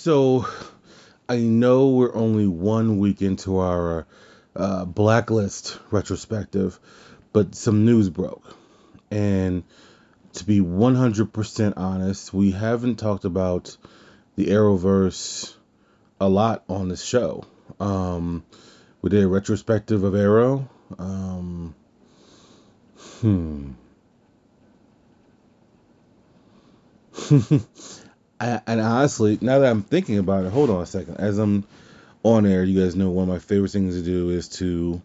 So I know we're only one week into our uh, blacklist retrospective, but some news broke. And to be 100% honest, we haven't talked about the Arrowverse a lot on this show. Um, we did a retrospective of Arrow. Um, hmm. And honestly, now that I'm thinking about it, hold on a second. As I'm on air, you guys know one of my favorite things to do is to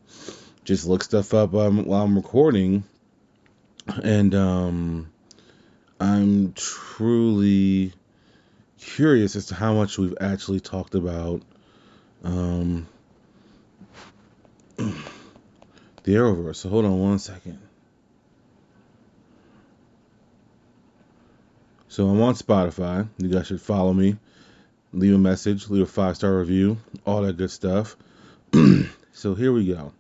just look stuff up um, while I'm recording. And um, I'm truly curious as to how much we've actually talked about um, the Arrowverse. So hold on one second. So I'm on Spotify. You guys should follow me, leave a message, leave a five star review, all that good stuff. so here we go.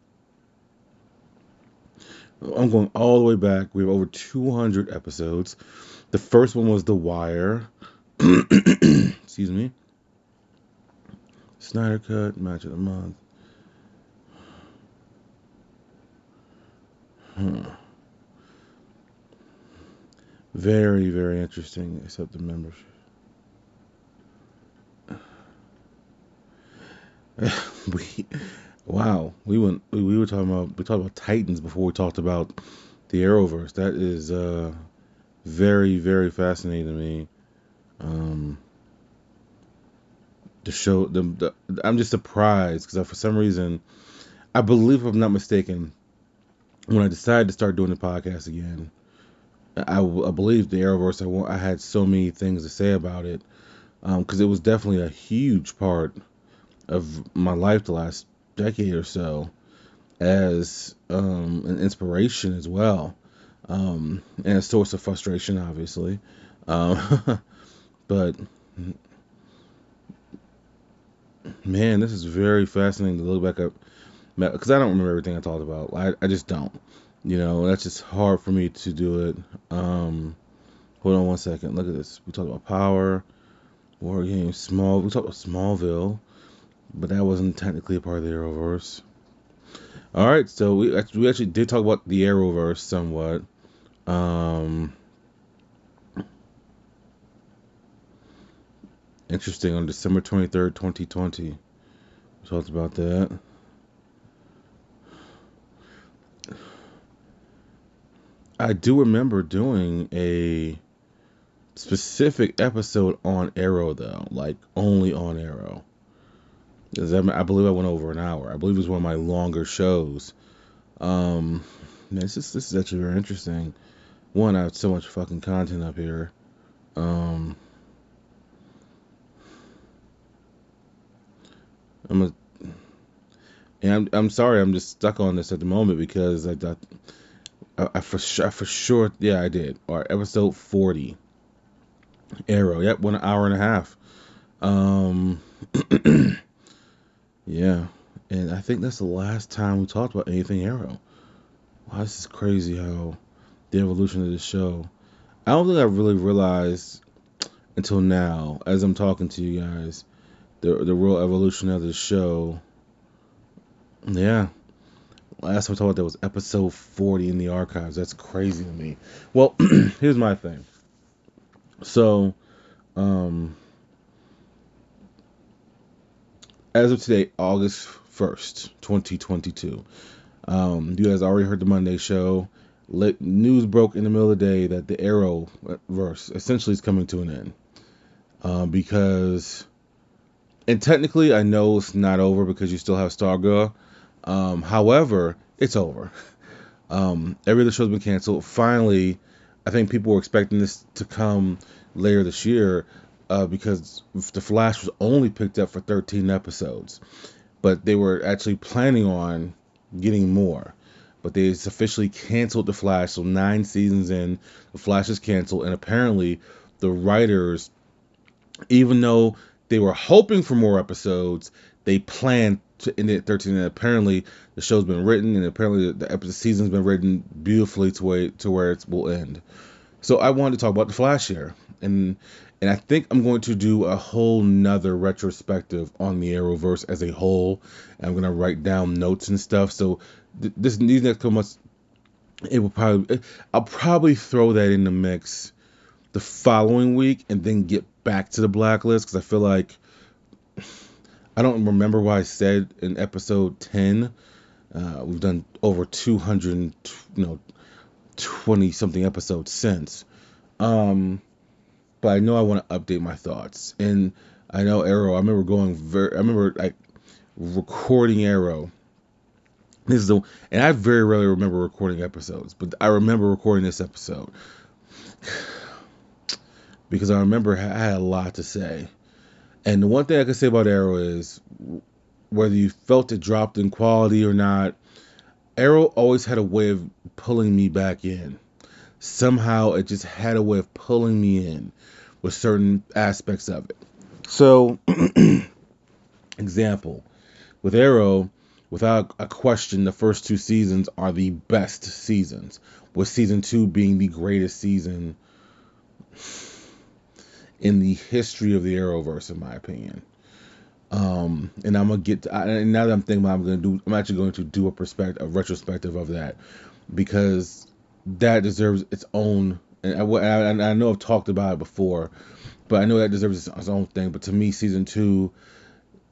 I'm going all the way back. We have over 200 episodes. The first one was The Wire. Excuse me. Snyder Cut, Match of the Month. Hmm. Very, very interesting, except the membership. we, wow, we went. We, we were talking about we talked about Titans before we talked about the Arrowverse. That is uh, very, very fascinating to me. Um, the show, the, the I'm just surprised because for some reason, I believe, if I'm not mistaken, when I decided to start doing the podcast again, I, I believe the Arrowverse. I, I had so many things to say about it because um, it was definitely a huge part of my life the last decade or so as um, an inspiration as well um, and a source of frustration, obviously. Um, but man, this is very fascinating to look back up because I don't remember everything I talked about. I, I just don't. You know, that's just hard for me to do it. Um, hold on one second. Look at this. We talked about Power, War Games, Small. We talked about Smallville, but that wasn't technically a part of the Arrowverse. All right, so we actually, we actually did talk about the Arrowverse somewhat. Um, interesting. On December twenty third, twenty twenty, we talked about that. I do remember doing a specific episode on Arrow though, like only on Arrow. I believe I went over an hour. I believe it was one of my longer shows. Um, man, this is this is actually very interesting. One, I have so much fucking content up here. Um, I'm a, and I'm I'm sorry, I'm just stuck on this at the moment because I thought I, I for sure, for sure, yeah, I did. All right, episode forty. Arrow. Yep, one hour and a half. Um, yeah, and I think that's the last time we talked about anything Arrow. Wow, this is crazy how the evolution of the show. I don't think I really realized until now, as I'm talking to you guys, the the real evolution of the show. Yeah, last time I about that was episode 40 in the archives. That's crazy to me. Well, here's my thing. So, um, as of today, August 1st, 2022, um, you guys already heard the Monday show. News broke in the middle of the day that the Arrow verse essentially is coming to an end. Um, because, and technically, I know it's not over because you still have Stargirl um, however, it's over. Um, every other show's been canceled. Finally, I think people were expecting this to come later this year uh, because The Flash was only picked up for 13 episodes, but they were actually planning on getting more. But they officially canceled The Flash, so nine seasons in, The Flash is canceled, and apparently the writers, even though they were hoping for more episodes, they planned to end it at 13 and apparently the show's been written and apparently the season's been written beautifully to way to where it will end so i wanted to talk about the flash here and and I think I'm going to do a whole nother retrospective on the Arrowverse as a whole. And I'm gonna write down notes and stuff. So th- this these next couple months, it will probably I'll probably throw that in the mix the following week and then get back to the blacklist because I feel like I don't remember what I said in episode 10. Uh, we've done over 200, you know, 20 something episodes since. Um, but I know I want to update my thoughts. And I know Arrow, I remember going very, I remember like recording Arrow. This is the, and I very rarely remember recording episodes, but I remember recording this episode because I remember I had a lot to say. And the one thing I can say about Arrow is whether you felt it dropped in quality or not, Arrow always had a way of pulling me back in. Somehow it just had a way of pulling me in with certain aspects of it. So, example, with Arrow, without a question, the first two seasons are the best seasons, with season two being the greatest season in the history of the Arrowverse, in my opinion. Um, and I'm gonna get to, and now that I'm thinking about, I'm gonna do, I'm actually going to do a perspective, a retrospective of that, because that deserves its own. And I, and I know I've talked about it before, but I know that deserves its own thing. But to me, season two,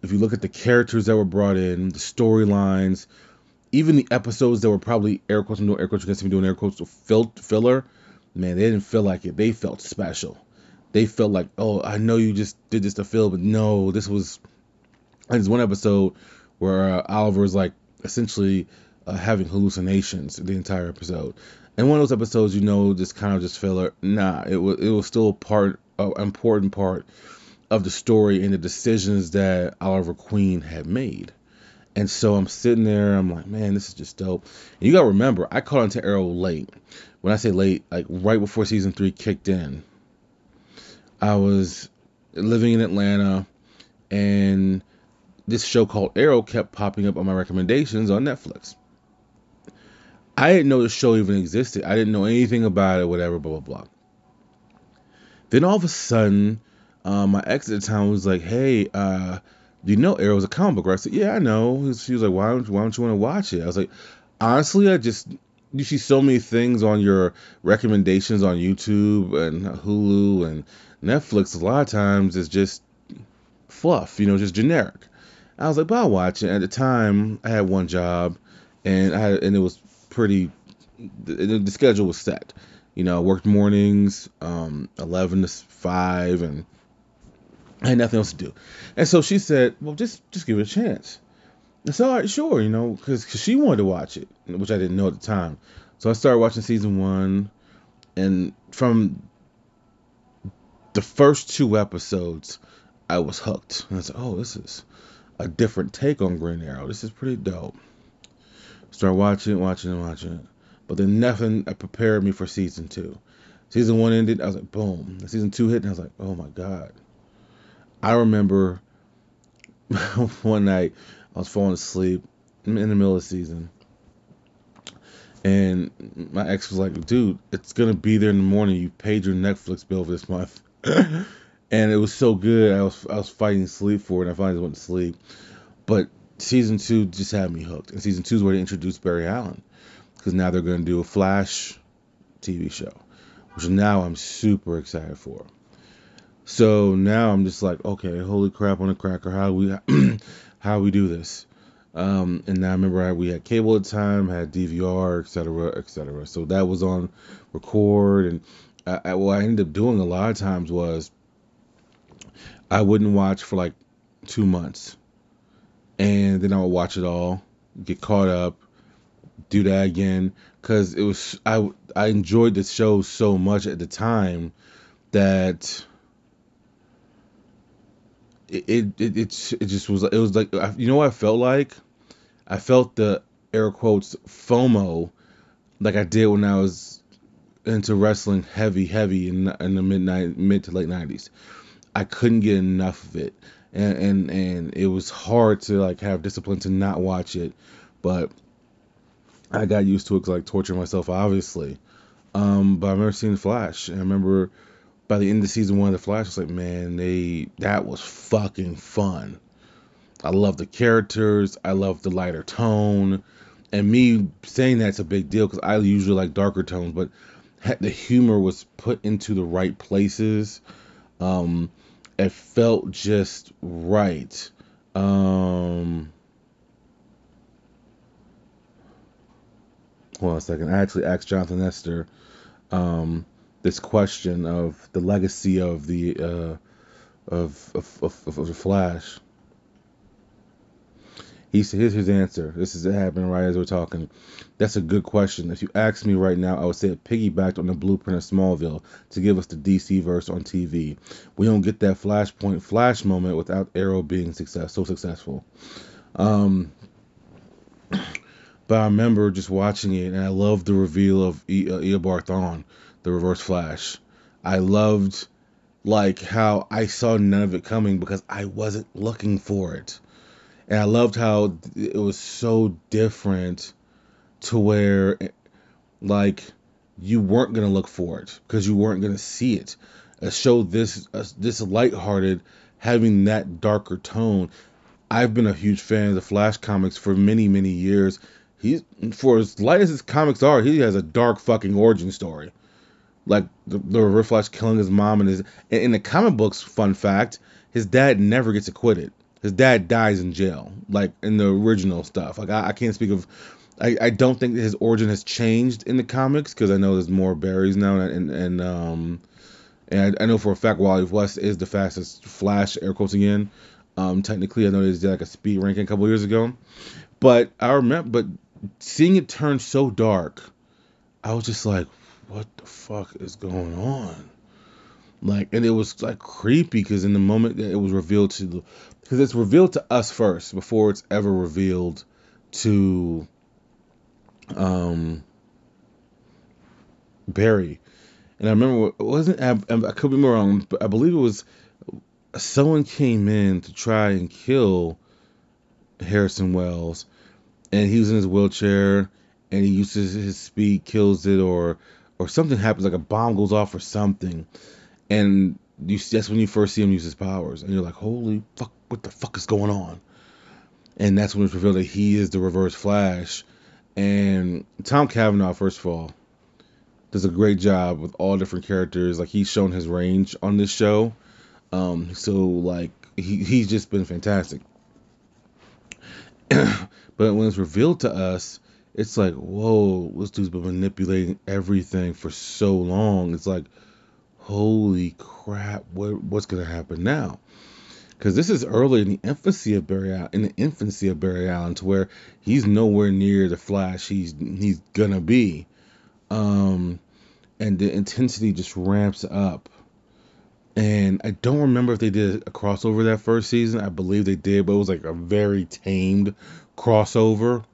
if you look at the characters that were brought in, the storylines, even the episodes that were probably air quotes, no air quotes against me doing air quotes filler, man, they didn't feel like it. They felt special they felt like, oh, I know you just did this to fill, but no, this was. There's one episode where uh, Oliver is like essentially uh, having hallucinations the entire episode, and one of those episodes, you know, just kind of just filler. Nah, it was it was still part, an important part of the story and the decisions that Oliver Queen had made. And so I'm sitting there, I'm like, man, this is just dope. And you gotta remember, I caught onto Arrow late. When I say late, like right before season three kicked in. I was living in Atlanta, and this show called Arrow kept popping up on my recommendations on Netflix. I didn't know the show even existed. I didn't know anything about it, whatever, blah, blah, blah. Then all of a sudden, uh, my ex at the time was like, hey, uh, do you know Arrow's a comic book? I said, yeah, I know. She was like, why don't, why don't you want to watch it? I was like, honestly, I just you see so many things on your recommendations on YouTube and Hulu and Netflix. A lot of times it's just fluff, you know, just generic. I was like, but I'll watch it. At the time, I had one job, and I and it was pretty. The, the schedule was set. You know, I worked mornings, um, eleven to five, and I had nothing else to do. And so she said, "Well, just just give it a chance." It's all right, sure, you know, because she wanted to watch it, which I didn't know at the time. So I started watching season one, and from the first two episodes, I was hooked. And I said, "Oh, this is a different take on Green Arrow. This is pretty dope." Start watching, watching, and watching but then nothing prepared me for season two. Season one ended, I was like, "Boom!" Season two hit, and I was like, "Oh my god!" I remember one night I was falling asleep in the middle of the season. And my ex was like, dude, it's going to be there in the morning. You paid your Netflix bill for this month. and it was so good. I was I was fighting sleep for it, and I finally went to sleep. But season two just had me hooked. And season two is where they introduced Barry Allen. Because now they're going to do a Flash TV show, which now I'm super excited for. So now I'm just like, okay, holy crap on a cracker. How we how we do this. Um, and now I remember I, we had cable at the time, had DVR, etc., etc. So that was on record, and I, I, what I ended up doing a lot of times was I wouldn't watch for like two months, and then I would watch it all, get caught up, do that again, because it was I I enjoyed the show so much at the time that it it it, just was it was like you know what I felt like? I felt the air quotes FOMO like I did when I was into wrestling heavy heavy in in the mid mid to late 90s I couldn't get enough of it. And and and it was hard to like have discipline to not watch it but I got used to it like torturing myself obviously. Um but I remember seeing Flash and I remember by the end of season one of the Flash, I was like, man, they that was fucking fun. I love the characters. I love the lighter tone. And me saying that's a big deal because I usually like darker tones, but the humor was put into the right places. Um, it felt just right. Um, hold on a second. I actually asked Jonathan Esther um, this question of the legacy of the uh, of, of, of, of the Flash. He said, here's his answer. This is happening right as we're talking. That's a good question. If you ask me right now, I would say it piggybacked on the blueprint of Smallville to give us the DC verse on TV. We don't get that Flashpoint Flash moment without Arrow being success so successful. Um, but I remember just watching it, and I loved the reveal of e- uh, Eobard Thawne, the Reverse Flash. I loved like how I saw none of it coming because I wasn't looking for it and I loved how it was so different to where like you weren't gonna look for it because you weren't gonna see it. A show this a, this lighthearted, having that darker tone. I've been a huge fan of the Flash comics for many many years. He's for as light as his comics are, he has a dark fucking origin story. Like the, the Flash killing his mom and his in the comic books. Fun fact: his dad never gets acquitted his dad dies in jail, like in the original stuff. Like I, I can't speak of. I, I don't think his origin has changed in the comics because I know there's more Barrys now, and and um, and I, I know for a fact Wally West is the fastest Flash, air quotes again. Um, technically, I know they did like a speed ranking a couple years ago, but I remember, but seeing it turn so dark, I was just like, what the fuck is going on? Like, and it was like creepy because in the moment that it was revealed to the because it's revealed to us first before it's ever revealed to um, Barry. And I remember it wasn't I, I could be wrong, but I believe it was someone came in to try and kill Harrison Wells, and he was in his wheelchair, and he uses his speed, kills it, or or something happens, like a bomb goes off or something, and you that's when you first see him use his powers, and you're like, holy fuck, what the fuck is going on? And that's when it's revealed that he is the Reverse Flash. And Tom Cavanagh, first of all, does a great job with all different characters. Like he's shown his range on this show. Um, so like he he's just been fantastic. but when it's revealed to us, it's like, whoa, this dude's been manipulating everything for so long. It's like, holy crap, what what's gonna happen now? Because this is early in the infancy of Barry Allen, in the infancy of Barry Allen, to where he's nowhere near the Flash he's he's gonna be, um, and the intensity just ramps up. And I don't remember if they did a crossover that first season. I believe they did, but it was like a very tamed crossover.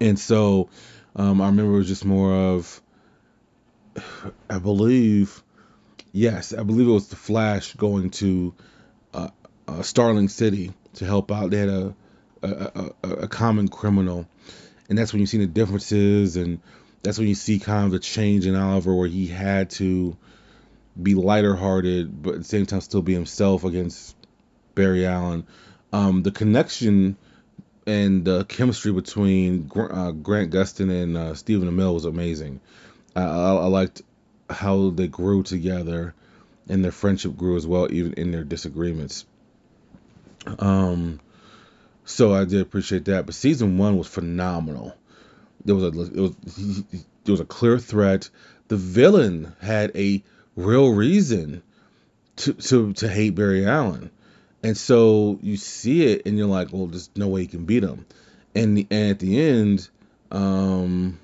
And so um, I remember it was just more of, I believe Yes, I believe it was the Flash going to uh, uh, Starling City to help out. They had a a, a a, common criminal, and that's when you see the differences, and that's when you see kind of the change in Oliver, where he had to be lighter hearted, but at the same time still be himself against Barry Allen. Um, the connection and the chemistry between uh, Grant Gustin and uh, Stephen Amell was amazing. I, I, I liked how they grew together and their friendship grew as well, even in their disagreements. Um, so I did appreciate that. But season one was phenomenal. There was a it was there was a clear threat. The villain had a real reason to to to hate Barry Allen, and so you see it and you're like, well, there's no way you can beat him. And, the, and at the end, um,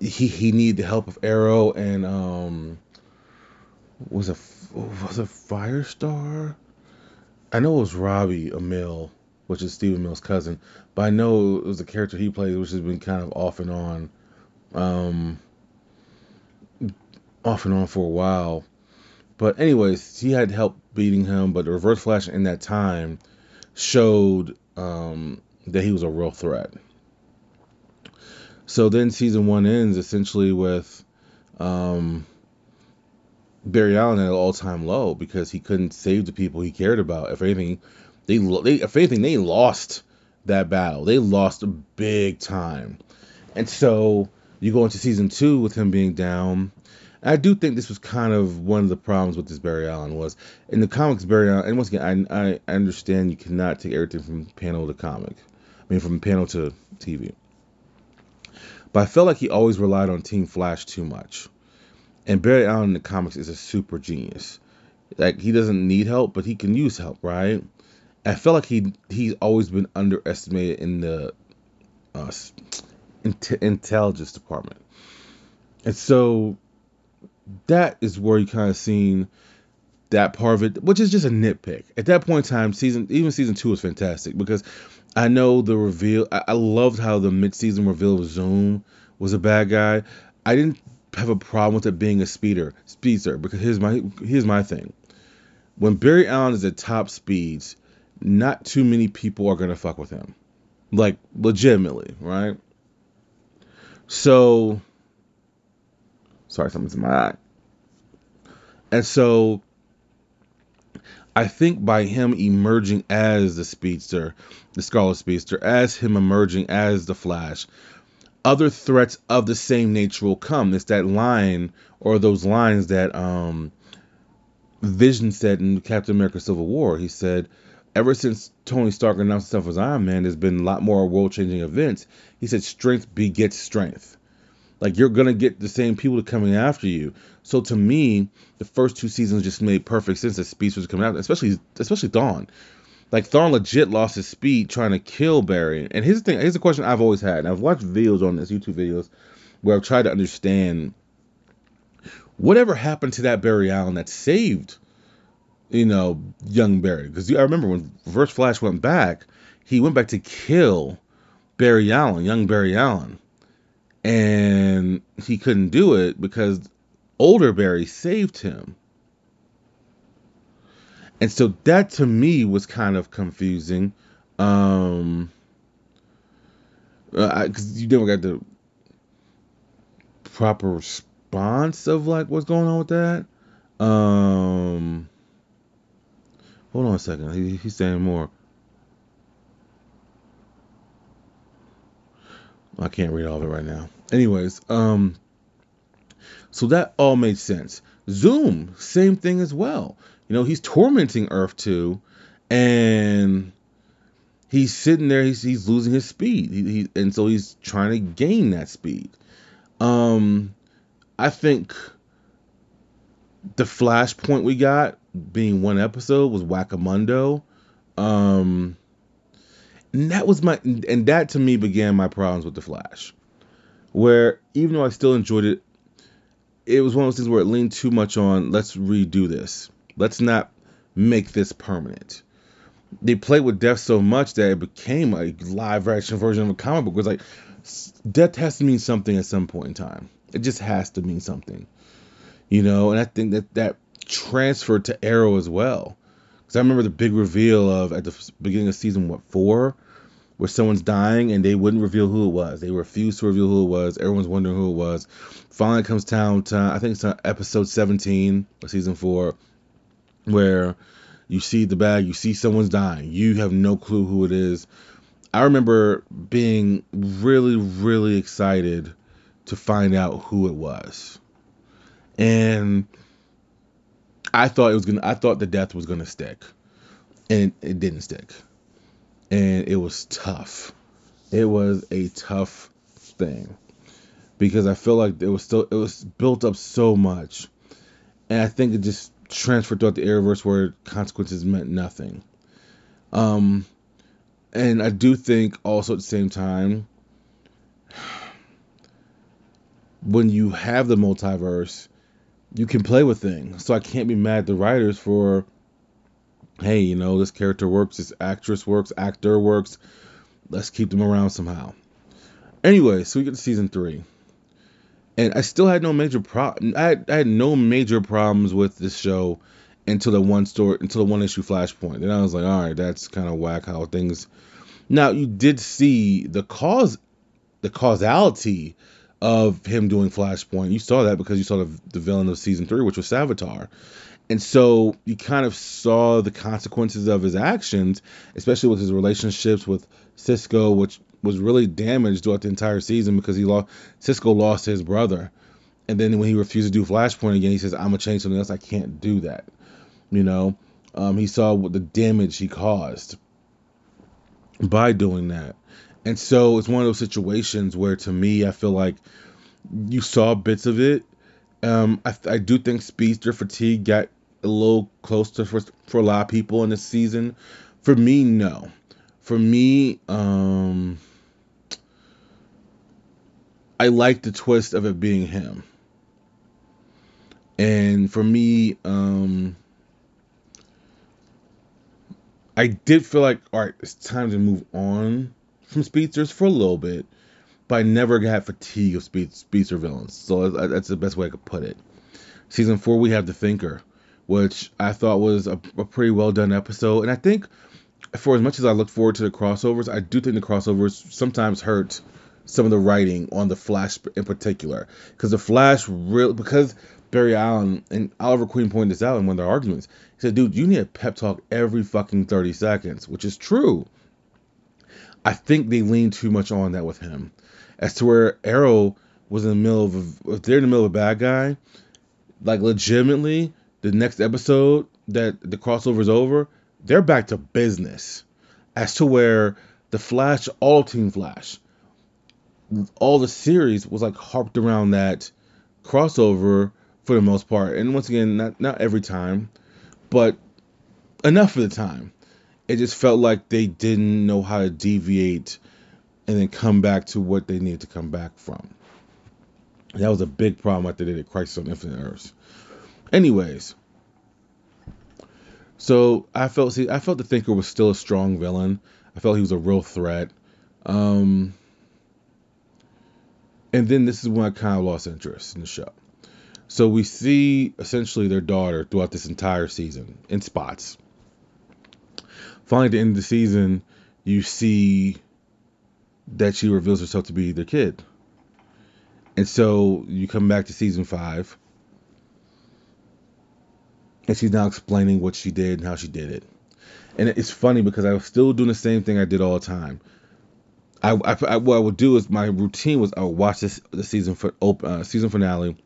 he he needed the help of Arrow and um was a was a Firestar. I know it was Robbie Amell, which is Stephen Amell's cousin, but I know it was a character he played, which has been kind of off and on, um, off and on for a while. But anyways, he had help beating him, but the Reverse Flash in that time showed um, that he was a real threat. So then season one ends essentially with um, Barry Allen at an all-time low because he couldn't save the people he cared about. If anything, they, they if anything they lost that battle. They lost big time, and so you go into season two with him being down. I do think this was kind of one of the problems with this Barry Allen was in the comics Barry Allen. And once again, I I understand you cannot take everything from panel to comic, I mean from panel to TV. But I felt like he always relied on Team Flash too much. And Barry Allen in the comics is a super genius. Like he doesn't need help, but he can use help, right? I felt like he he's always been underestimated in the uh, intelligence department, and so that is where you kind of seen that part of it, which is just a nitpick. At that point in time, season even season two was fantastic because I know the reveal. I, I loved how the mid-season reveal of Zoom was a bad guy. I didn't have a problem with it being a speeder, speedster, because here's my here's my thing. When Barry Allen is at top speeds, not too many people are gonna fuck with him, like legitimately, right? So, sorry, something's in my eye, and so I think by him emerging as the speedster, the Scarlet Speedster, as him emerging as the Flash, other threats of the same nature will come. It's that line or those lines that um, Vision said in Captain America Civil War. He said, ever since Tony Stark announced himself as Iron Man, there's been a lot more world changing events. He said, strength begets strength. Like you're gonna get the same people coming after you. So to me, the first two seasons just made perfect sense that Speed was coming out, especially especially Thawne. Like Thawne legit lost his speed trying to kill Barry. And here's the thing, here's the question I've always had. And I've watched videos on this, YouTube videos, where I've tried to understand whatever happened to that Barry Allen that saved, you know, young Barry. Because I remember when Reverse Flash went back, he went back to kill Barry Allen, young Barry Allen. And he couldn't do it because older Barry saved him. And so that to me was kind of confusing. Um, because uh, you never got the proper response of like what's going on with that. Um, hold on a second. He, he's saying more. I can't read all of it right now. Anyways, um, so that all made sense. Zoom, same thing as well. You know, he's tormenting Earth 2, and he's sitting there, he's, he's losing his speed. He, he, and so he's trying to gain that speed. Um, I think the flashpoint we got being one episode was Whackamundo. Um, and that was my, and that to me began my problems with the Flash. Where even though I still enjoyed it, it was one of those things where it leaned too much on let's redo this. Let's not make this permanent. They played with death so much that it became a live action version of a comic book. It was like death has to mean something at some point in time. It just has to mean something, you know. And I think that that transferred to Arrow as well. Because I remember the big reveal of at the beginning of season what four, where someone's dying and they wouldn't reveal who it was. They refused to reveal who it was. Everyone's wondering who it was. Finally comes down to I think it's episode 17 of season four where you see the bag, you see someone's dying, you have no clue who it is. I remember being really, really excited to find out who it was. And I thought it was gonna I thought the death was gonna stick. And it didn't stick. And it was tough. It was a tough thing. Because I feel like it was still it was built up so much. And I think it just transferred throughout the Arrowverse where consequences meant nothing. Um, and I do think also at the same time, when you have the multiverse, you can play with things. So I can't be mad at the writers for, hey, you know, this character works, this actress works, actor works. Let's keep them around somehow. Anyway, so we get to season three and I still had no major problem. I I had no major problems with this show until the one story, until the one issue Flashpoint. Then I was like, all right, that's kind of whack how things. Now you did see the cause, the causality of him doing Flashpoint. You saw that because you saw the, the villain of season three, which was Savitar. And so you kind of saw the consequences of his actions, especially with his relationships with Cisco, which was really damaged throughout the entire season because he lost Cisco lost his brother. And then when he refused to do Flashpoint again, he says, "I'm gonna change something else. I can't do that." You know, um, he saw what the damage he caused by doing that, and so it's one of those situations where, to me, I feel like you saw bits of it. Um, I, I do think speedster fatigue got a little close to for, for a lot of people in this season. For me, no. For me, um, I like the twist of it being him. And for me, um, I did feel like, all right, it's time to move on from speedsters for a little bit, but I never got fatigue of speed, speedster villains. So that's the best way I could put it. Season four, we have the Thinker, which I thought was a, a pretty well done episode, and I think for as much as I look forward to the crossovers, I do think the crossovers sometimes hurt some of the writing on the Flash in particular, because the Flash real because Barry Allen and Oliver Queen pointed this out in one of their arguments. He said, "Dude, you need a pep talk every fucking thirty seconds," which is true. I think they lean too much on that with him, as to where Arrow was in the middle of if they're in the middle of a bad guy, like legitimately, the next episode that the crossover's over, they're back to business. As to where the Flash, all Team Flash, all the series was like harped around that crossover for the most part. And once again, not not every time, but enough for the time. It just felt like they didn't know how to deviate and then come back to what they needed to come back from. That was a big problem after they did Crisis on Infinite Earths. Anyways, so I felt see I felt the Thinker was still a strong villain. I felt he was a real threat. Um, and then this is when I kind of lost interest in the show. So we see essentially their daughter throughout this entire season in spots. Finally, at the end of the season, you see that she reveals herself to be their kid. And so you come back to season five, and she's now explaining what she did and how she did it. And it's funny because I was still doing the same thing I did all the time. I, I, I, what I would do is my routine was I would watch this the season for uh, season finale,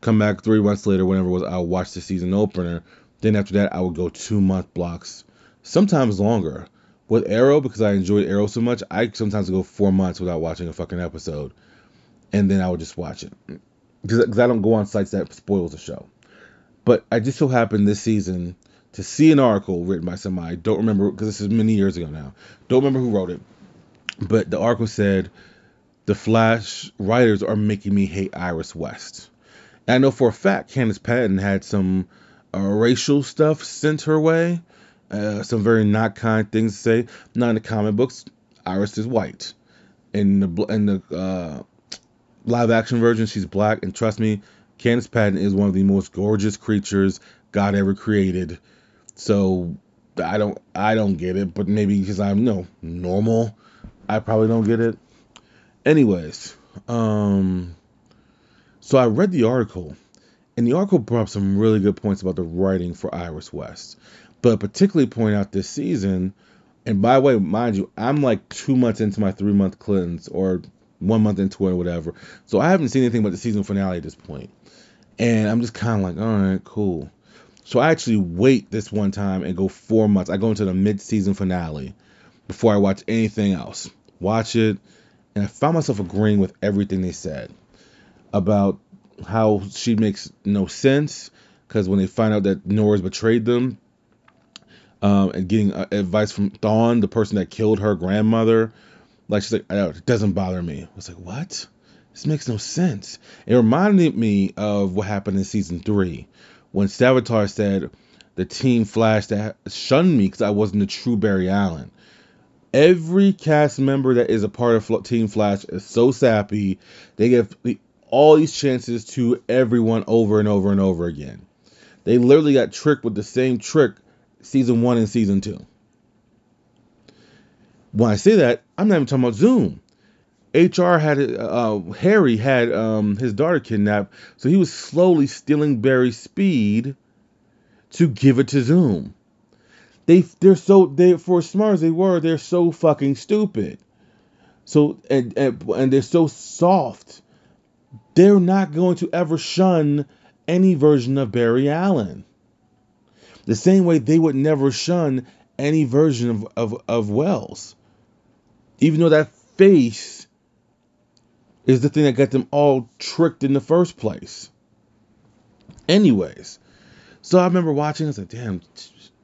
come back three months later, whenever it was, I would watch the season opener. Then after that, I would go two month blocks, sometimes longer. With Arrow, because I enjoyed Arrow so much, I sometimes go four months without watching a fucking episode, and then I would just watch it because I don't go on sites that spoils the show. But I just so happened this season to see an article written by somebody. I Don't remember because this is many years ago now. Don't remember who wrote it but the article said the Flash writers are making me hate Iris West. And I know for a fact Candice Patton had some uh, racial stuff sent her way, uh, some very not kind things to say. Not in the comic books, Iris is white. In the in the uh, live action version, she's black. And trust me, Candice Patton is one of the most gorgeous creatures God ever created. So I don't I don't get it, but maybe because I'm no normal I probably don't get it. Anyways, um, so I read the article, and the article brought up some really good points about the writing for Iris West, but particularly point out this season. And by the way, mind you, I'm like two months into my three month cleanse, or one month into it, or whatever. So I haven't seen anything but the season finale at this point, and I'm just kind of like, all right, cool. So I actually wait this one time and go four months. I go into the mid season finale before I watch anything else. Watch it, and I found myself agreeing with everything they said about how she makes no sense because when they find out that Nora's betrayed them, um, and getting uh, advice from Thawne, the person that killed her grandmother, like she's like, it doesn't bother me. I was like, what? This makes no sense. It reminded me of what happened in season three when Savitar said the team Flash that shunned me because I wasn't a true Barry Allen every cast member that is a part of Team Flash is so sappy. They give all these chances to everyone over and over and over again. They literally got tricked with the same trick season one and season two. When I say that, I'm not even talking about Zoom. HR had uh, Harry had um, his daughter kidnapped, so he was slowly stealing Barry's speed to give it to Zoom. They they're so they for as smart as they were, they're so fucking stupid. So and and, and they're so soft. They're not going to ever shun any version of Barry Allen. The same way they would never shun any version of, of, of Wells. Even though that face is the thing that got them all tricked in the first place. Anyways, so I remember watching, I was like, damn,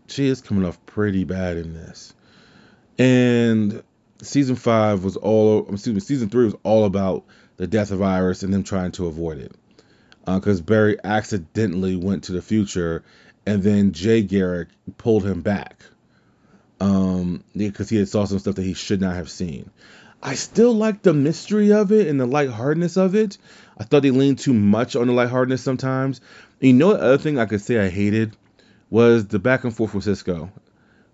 she is coming off pretty bad in this. And season five was all, I'm excuse me, season three was all about the death of Iris and them trying to avoid it. Because uh, Barry accidentally went to the future and then Jay Garrick pulled him back um, because he had saw some stuff that he should not have seen. I still like the mystery of it and the lightheartedness of it. I thought they leaned too much on the lightheartedness sometimes. And you know, the other thing I could say I hated was the back and forth with Cisco.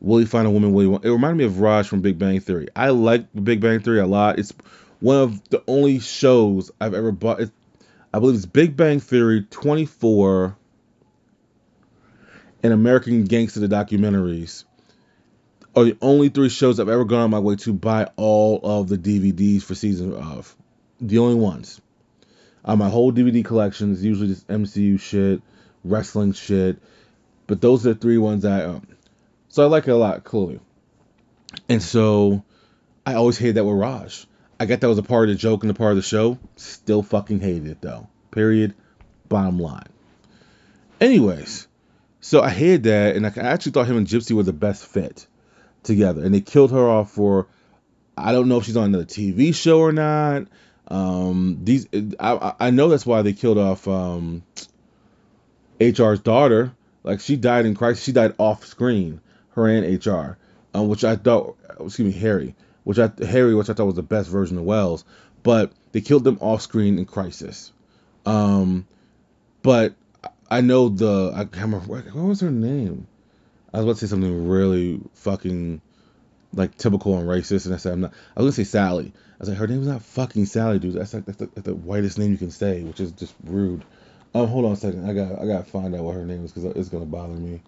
Will he find a woman? Will he want? It reminded me of Raj from Big Bang Theory. I like Big Bang Theory a lot. It's one of the only shows I've ever bought. It's, I believe it's Big Bang Theory, 24, and American Gangster the documentaries are the only three shows I've ever gone on my way to buy all of the DVDs for season of. The only ones. Uh, my whole DVD collection is usually just MCU shit, wrestling shit, but those are the three ones I own. So I like it a lot, clearly. And so I always hated that with Raj. I get that was a part of the joke and a part of the show. Still fucking hated it though. Period. Bottom line. Anyways, so I hated that, and I actually thought him and Gypsy were the best fit together, and they killed her off for I don't know if she's on another TV show or not. Um, these I I know that's why they killed off um, HR's daughter. Like she died in crisis. she died off screen. Her and HR, um, which I thought, excuse me, Harry, which I Harry, which I thought was the best version of Wells, but they killed them off screen in Crisis. Um, but I know the I can't remember what, what was her name. I was about to say something really fucking like typical and racist, and I said I'm not. I was gonna say Sally. I was like, her name's not fucking Sally, dude. That's like that's the, that's the whitest name you can say, which is just rude. Um, hold on a second. I got I gotta find out what her name is because it's gonna bother me.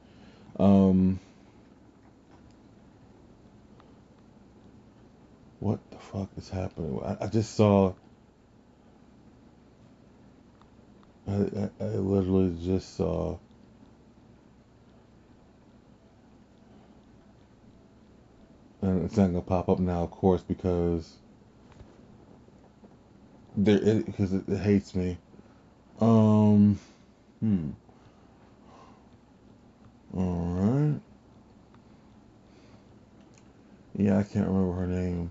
Um, what the fuck is happening? I, I just saw. I, I, I literally just saw and it's not gonna pop up now, of course, because there because it, it, hates me. Um, hmm. All right. Yeah, I can't remember her name,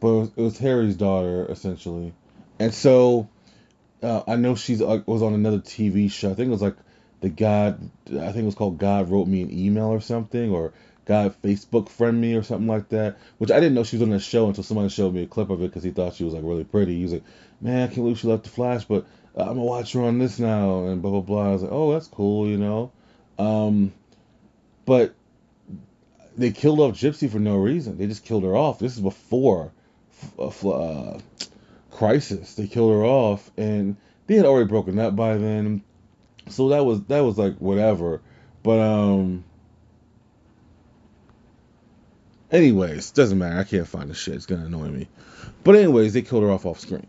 but it was, it was Harry's daughter essentially, and so uh, I know she's uh, was on another TV show. I think it was like the God. I think it was called God wrote me an email or something, or God Facebook friend me or something like that. Which I didn't know she was on the show until somebody showed me a clip of it because he thought she was like really pretty. He was like, "Man, I can't believe she left the Flash, but I'm gonna watch her on this now." And blah blah blah. I was like, "Oh, that's cool," you know. Um, but they killed off Gypsy for no reason. They just killed her off. This is before uh, uh, Crisis. They killed her off, and they had already broken up by then. So that was that was like whatever. But um Anyways, doesn't matter. I can't find the shit. It's gonna annoy me. But anyways, they killed her off off screen.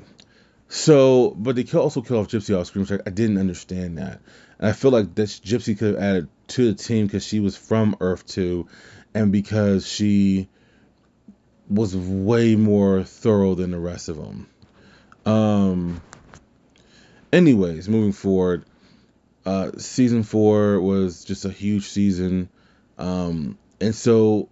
So, but they also killed off Gypsy off screen, which I, I didn't understand that. And I feel like this Gypsy could have added to the team because she was from Earth 2 and because she was way more thorough than the rest of them. Um. Anyways, moving forward, uh, season four was just a huge season, um, and so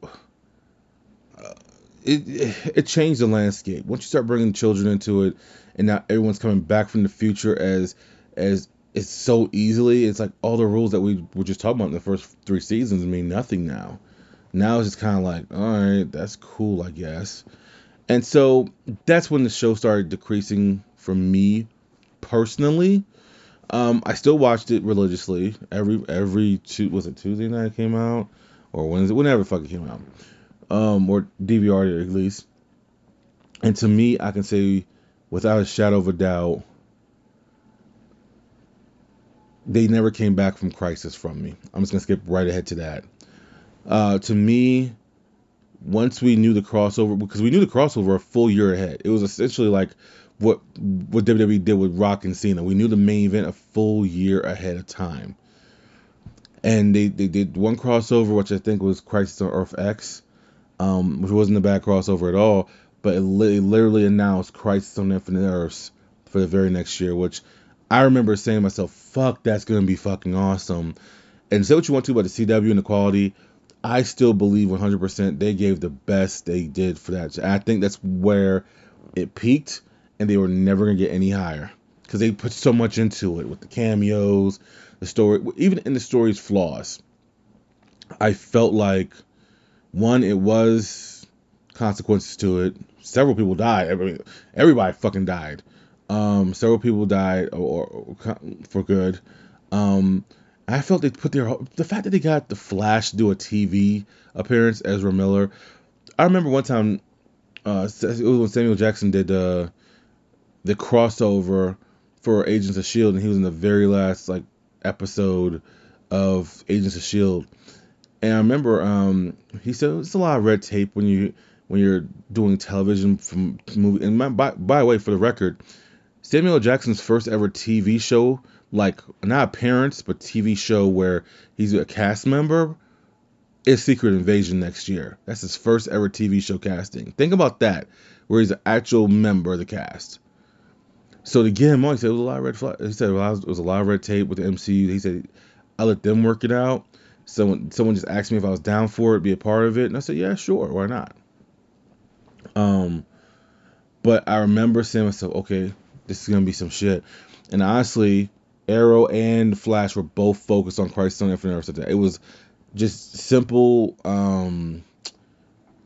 it it changed the landscape. Once you start bringing children into it, and now everyone's coming back from the future as as it's so easily. It's like all the rules that we were just talking about in the first three seasons mean nothing now. Now it's just kind of like, all right, that's cool, I guess. And so that's when the show started decreasing for me personally. Um, I still watched it religiously every every two was it Tuesday night it came out or Wednesday whenever fuck it came out um, or DVR at least. And to me, I can say without a shadow of a doubt, they never came back from Crisis from me. I'm just gonna skip right ahead to that. Uh, to me, once we knew the crossover, because we knew the crossover a full year ahead. It was essentially like what what WWE did with Rock and Cena. We knew the main event a full year ahead of time. And they, they did one crossover, which I think was Crisis on Earth X, um, which wasn't a bad crossover at all, but it, li- literally announced Crisis on Infinite Earths for the very next year, which I remember saying to myself, fuck, that's going to be fucking awesome. And say what you want to about the CW and the quality, I still believe 100% they gave the best they did for that. I think that's where it peaked, and they were never going to get any higher because they put so much into it with the cameos, the story, even in the story's flaws. I felt like, one, it was consequences to it. Several people died. everybody fucking died. Um, several people died or, or, or for good. Um, I felt they put their the fact that they got the Flash to do a TV appearance, Ezra Miller. I remember one time, uh, it was when Samuel Jackson did uh, the crossover for Agents of Shield, and he was in the very last like episode of Agents of Shield. And I remember um, he said it's a lot of red tape when you when you're doing television from movie. And my, by by the way, for the record, Samuel Jackson's first ever TV show, like not appearance, but TV show where he's a cast member, is Secret Invasion next year. That's his first ever TV show casting. Think about that, where he's an actual member of the cast. So to get him on, he said it was a lot of red. He said it was a lot of red tape with the MCU. He said I let them work it out. Someone someone just asked me if I was down for it, be a part of it, and I said yeah, sure, why not? Um, but I remember saying myself, okay, this is gonna be some shit. And honestly, Arrow and Flash were both focused on Crisis on Infinite Earths. It was just simple um,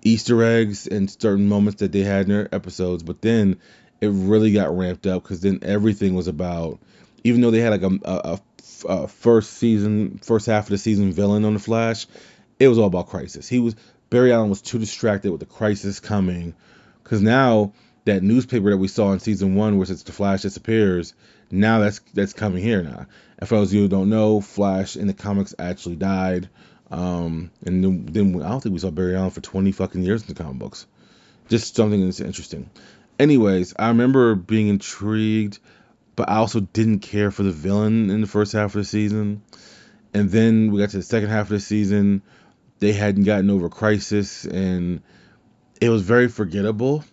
Easter eggs and certain moments that they had in their episodes, but then it really got ramped up because then everything was about. Even though they had like a, a, a first season, first half of the season villain on the Flash, it was all about Crisis. He was Barry Allen was too distracted with the crisis coming, because now that newspaper that we saw in season one, where it's the Flash disappears, now that's that's coming here now. And for those of you who don't know, Flash in the comics actually died. Um, and then, then I don't think we saw Barry Allen for 20 fucking years in the comic books. Just something that's interesting. Anyways, I remember being intrigued, but I also didn't care for the villain in the first half of the season. And then we got to the second half of the season. They hadn't gotten over Crisis, and it was very forgettable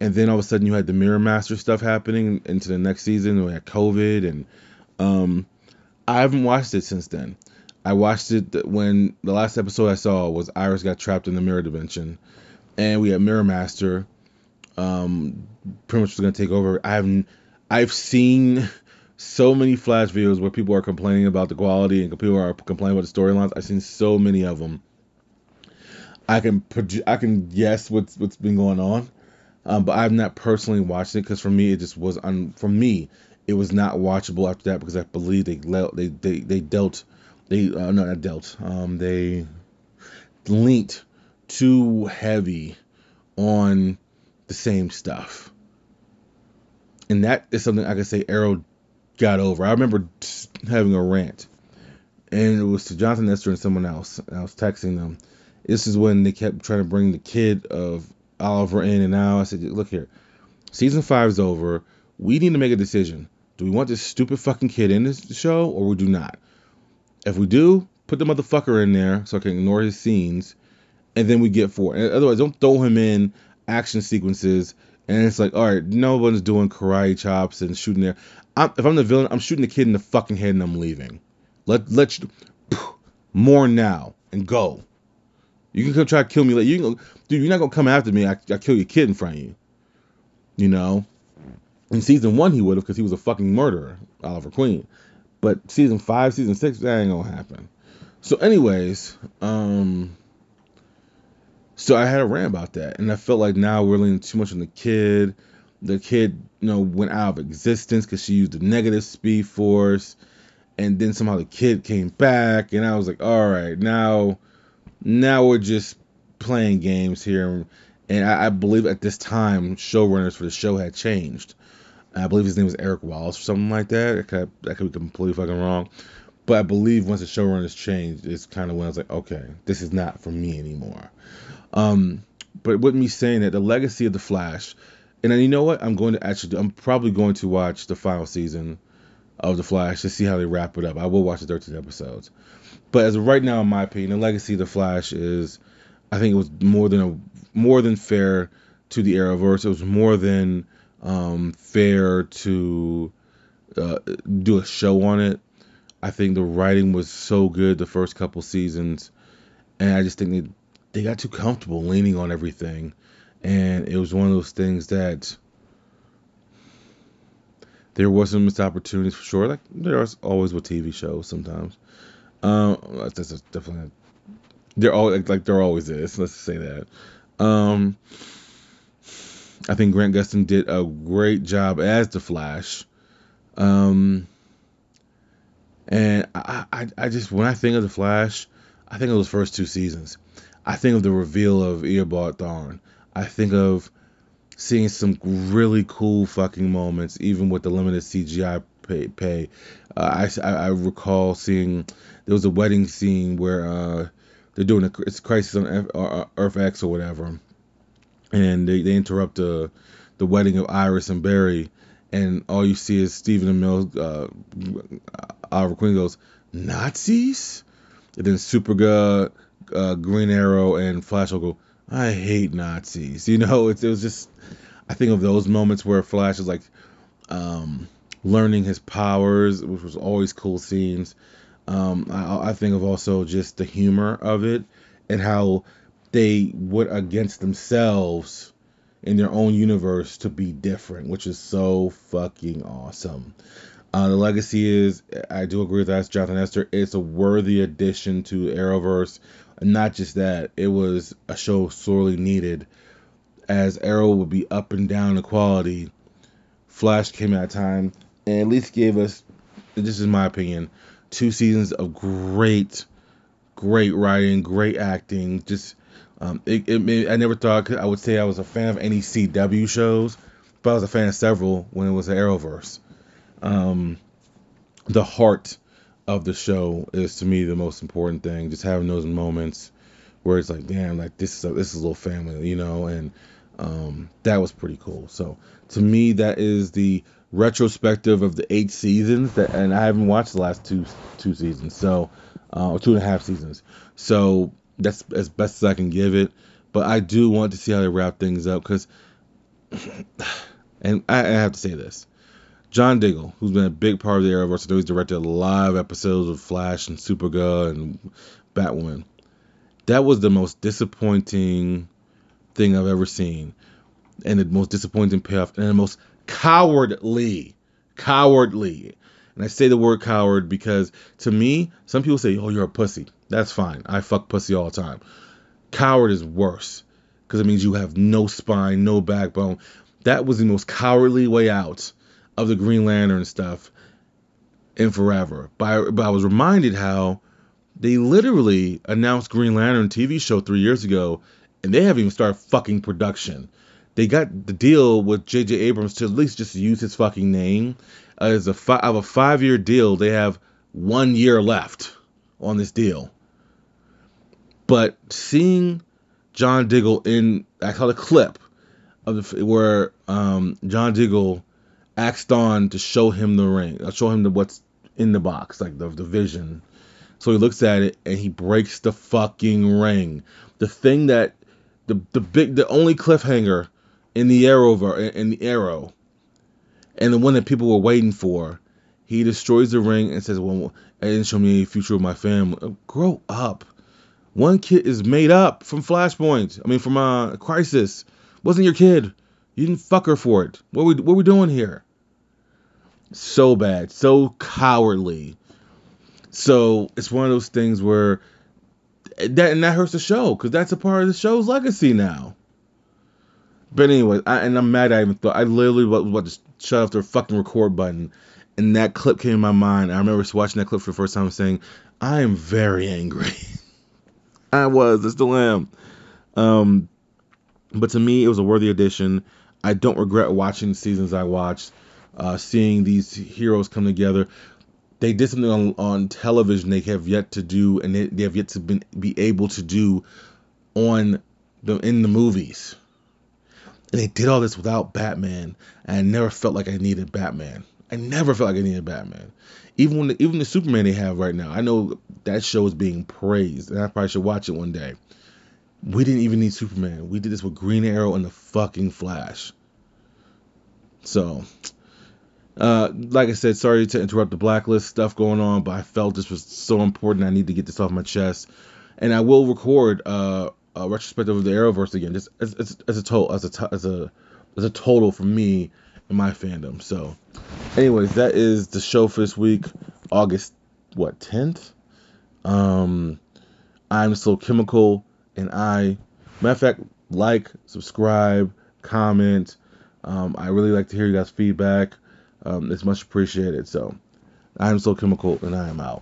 and then all of a sudden you had the Mirror Master stuff happening into the next season. We had COVID, and um, I haven't watched it since then. I watched it when the last episode I saw was Iris got trapped in the mirror dimension, and we had Mirror Master. Um, pretty much was gonna take over. I haven't. I've seen so many Flash videos where people are complaining about the quality and people are complaining about the storylines. I've seen so many of them. I can I can guess what's what's been going on. Um, but I've not personally watched it because for me it just was un, for me it was not watchable after that because I believe they they they, they dealt they uh, no not dealt um, they linked too heavy on the same stuff, and that is something I can say Arrow got over. I remember having a rant, and it was to Jonathan Nestor and someone else. And I was texting them. This is when they kept trying to bring the kid of Oliver in and out. I said, look here, season five is over. We need to make a decision. Do we want this stupid fucking kid in this show or we do not? If we do, put the motherfucker in there so I can ignore his scenes, and then we get four. Otherwise, don't throw him in action sequences and it's like, all right, no one's doing karate chops and shooting there. I'm, if I'm the villain, I'm shooting the kid in the fucking head and I'm leaving. Let let you, more now and go. You can come try to kill me later. You can, dude, you're not gonna come after me. I, I kill your kid in front of you. You know. In season one, he would have because he was a fucking murderer, Oliver Queen. But season five, season six, that ain't gonna happen. So, anyways, um, so I had a rant about that, and I felt like now we're leaning too much on the kid. The kid, you know, went out of existence because she used the negative speed force, and then somehow the kid came back, and I was like, all right, now now we're just playing games here, And I, I believe at this time, showrunners for the show had changed. I believe his name was Eric Wallace or something like that. It could, that could be completely fucking wrong. But I believe once the showrunners changed, it's kind of when I was like, okay, this is not for me anymore. Um, but with me saying that, the legacy of the Flash, and then you know what? I'm going to actually, I'm probably going to watch the final season of the Flash to see how they wrap it up. I will watch the 13 episodes. But as of right now, in my opinion, the legacy of the Flash is, I think it was more than a more than fair to the Arrowverse. It was more than um, fair to uh, do a show on it. I think the writing was so good the first couple seasons, and I just think they they got too comfortable leaning on everything, and it was one of those things that there was some missed opportunities for sure. Like there there's always with TV shows sometimes. Um, that's, that's definitely there all like, like there always is. Let's say that. Um, I think Grant Gustin did a great job as the Flash. Um, and I, I, I just when I think of the Flash, I think of those first two seasons. I think of the reveal of Eobard Thawne. I think of seeing some really cool fucking moments, even with the limited CGI pay. pay. Uh, I, I, recall seeing there was a wedding scene where uh, they're doing a it's Crisis on F, uh, Earth X or whatever, and they, they interrupt the the wedding of Iris and Barry, and all you see is Stephen Amell, uh, Oliver Queen goes Nazis, and then Supergirl, uh, Green Arrow, and Flash will go. I hate Nazis. You know, it, it was just I think of those moments where Flash is like um, learning his powers, which was always cool scenes. Um, I, I, think of also just the humor of it and how they went against themselves in their own universe to be different, which is so fucking awesome. Uh, the legacy is, I do agree with that, Jonathan Esther. It's a worthy addition to Arrowverse. And not just that, it was a show sorely needed as Arrow would be up and down the quality. Flash came at a time and at least gave us, this is my opinion, two seasons of great, great writing, great acting. Just, um, it, it, I never thought I would say I was a fan of any CW shows, but I was a fan of several when it was the Arrowverse. Um, the heart of the show is to me the most important thing. Just having those moments where it's like, damn, like this is a, this is a little family, you know, and um, that was pretty cool. So to me, that is the retrospective of the eight seasons that, and I haven't watched the last two two seasons, so uh, or two and a half seasons. So that's as best as I can give it. But I do want to see how they wrap things up because, and I, I, have to say this. John Diggle, who's been a big part of the Arrowverse, he's directed live episodes of Flash and Supergirl and Batwoman. That was the most disappointing thing I've ever seen, and the most disappointing payoff, and the most cowardly, cowardly. And I say the word coward because to me, some people say, "Oh, you're a pussy." That's fine. I fuck pussy all the time. Coward is worse because it means you have no spine, no backbone. That was the most cowardly way out of the Green Lantern stuff in forever. But I, was reminded how they literally announced Green Lantern TV show three years ago, and they haven't even started fucking production. They got the deal with J.J. Abrams to at least just use his fucking name. Uh, as a fi- of a five year deal, they have one year left on this deal. But seeing John Diggle in, I saw the clip of the, where um, John Diggle asked on to show him the ring, uh, show him the what's in the box, like the, the vision. So he looks at it and he breaks the fucking ring. The thing that the the big the only cliffhanger in the arrow in the arrow and the one that people were waiting for he destroys the ring and says well I didn't show me any future of my family. Uh, grow up. One kid is made up from flashpoint i mean from uh crisis. Wasn't your kid. You didn't fuck her for it. What we what we doing here so bad so cowardly so it's one of those things where that and that hurts the show because that's a part of the show's legacy now. But anyway, I, and I'm mad I even thought I literally was about to shut off the fucking record button, and that clip came in my mind. I remember watching that clip for the first time, saying, "I am very angry." I was, I still am. Um, But to me, it was a worthy addition. I don't regret watching the seasons I watched, uh, seeing these heroes come together. They did something on, on television they have yet to do, and they, they have yet to been, be able to do on the in the movies. And they did all this without Batman, and I never felt like I needed Batman. I never felt like I needed Batman. Even when the, even the Superman they have right now, I know that show is being praised, and I probably should watch it one day. We didn't even need Superman. We did this with Green Arrow and the fucking Flash. So, uh, like I said, sorry to interrupt the blacklist stuff going on, but I felt this was so important. I need to get this off my chest, and I will record uh, a retrospective of the Arrowverse again, just as, as, as a total, as a as a as a total for me and my fandom. So, anyways, that is the show for this week, August what 10th. Um, I'm so chemical and I, matter of fact, like, subscribe, comment. Um, I really like to hear you guys' feedback. Um, it's much appreciated. So, I'm so chemical, and I am out.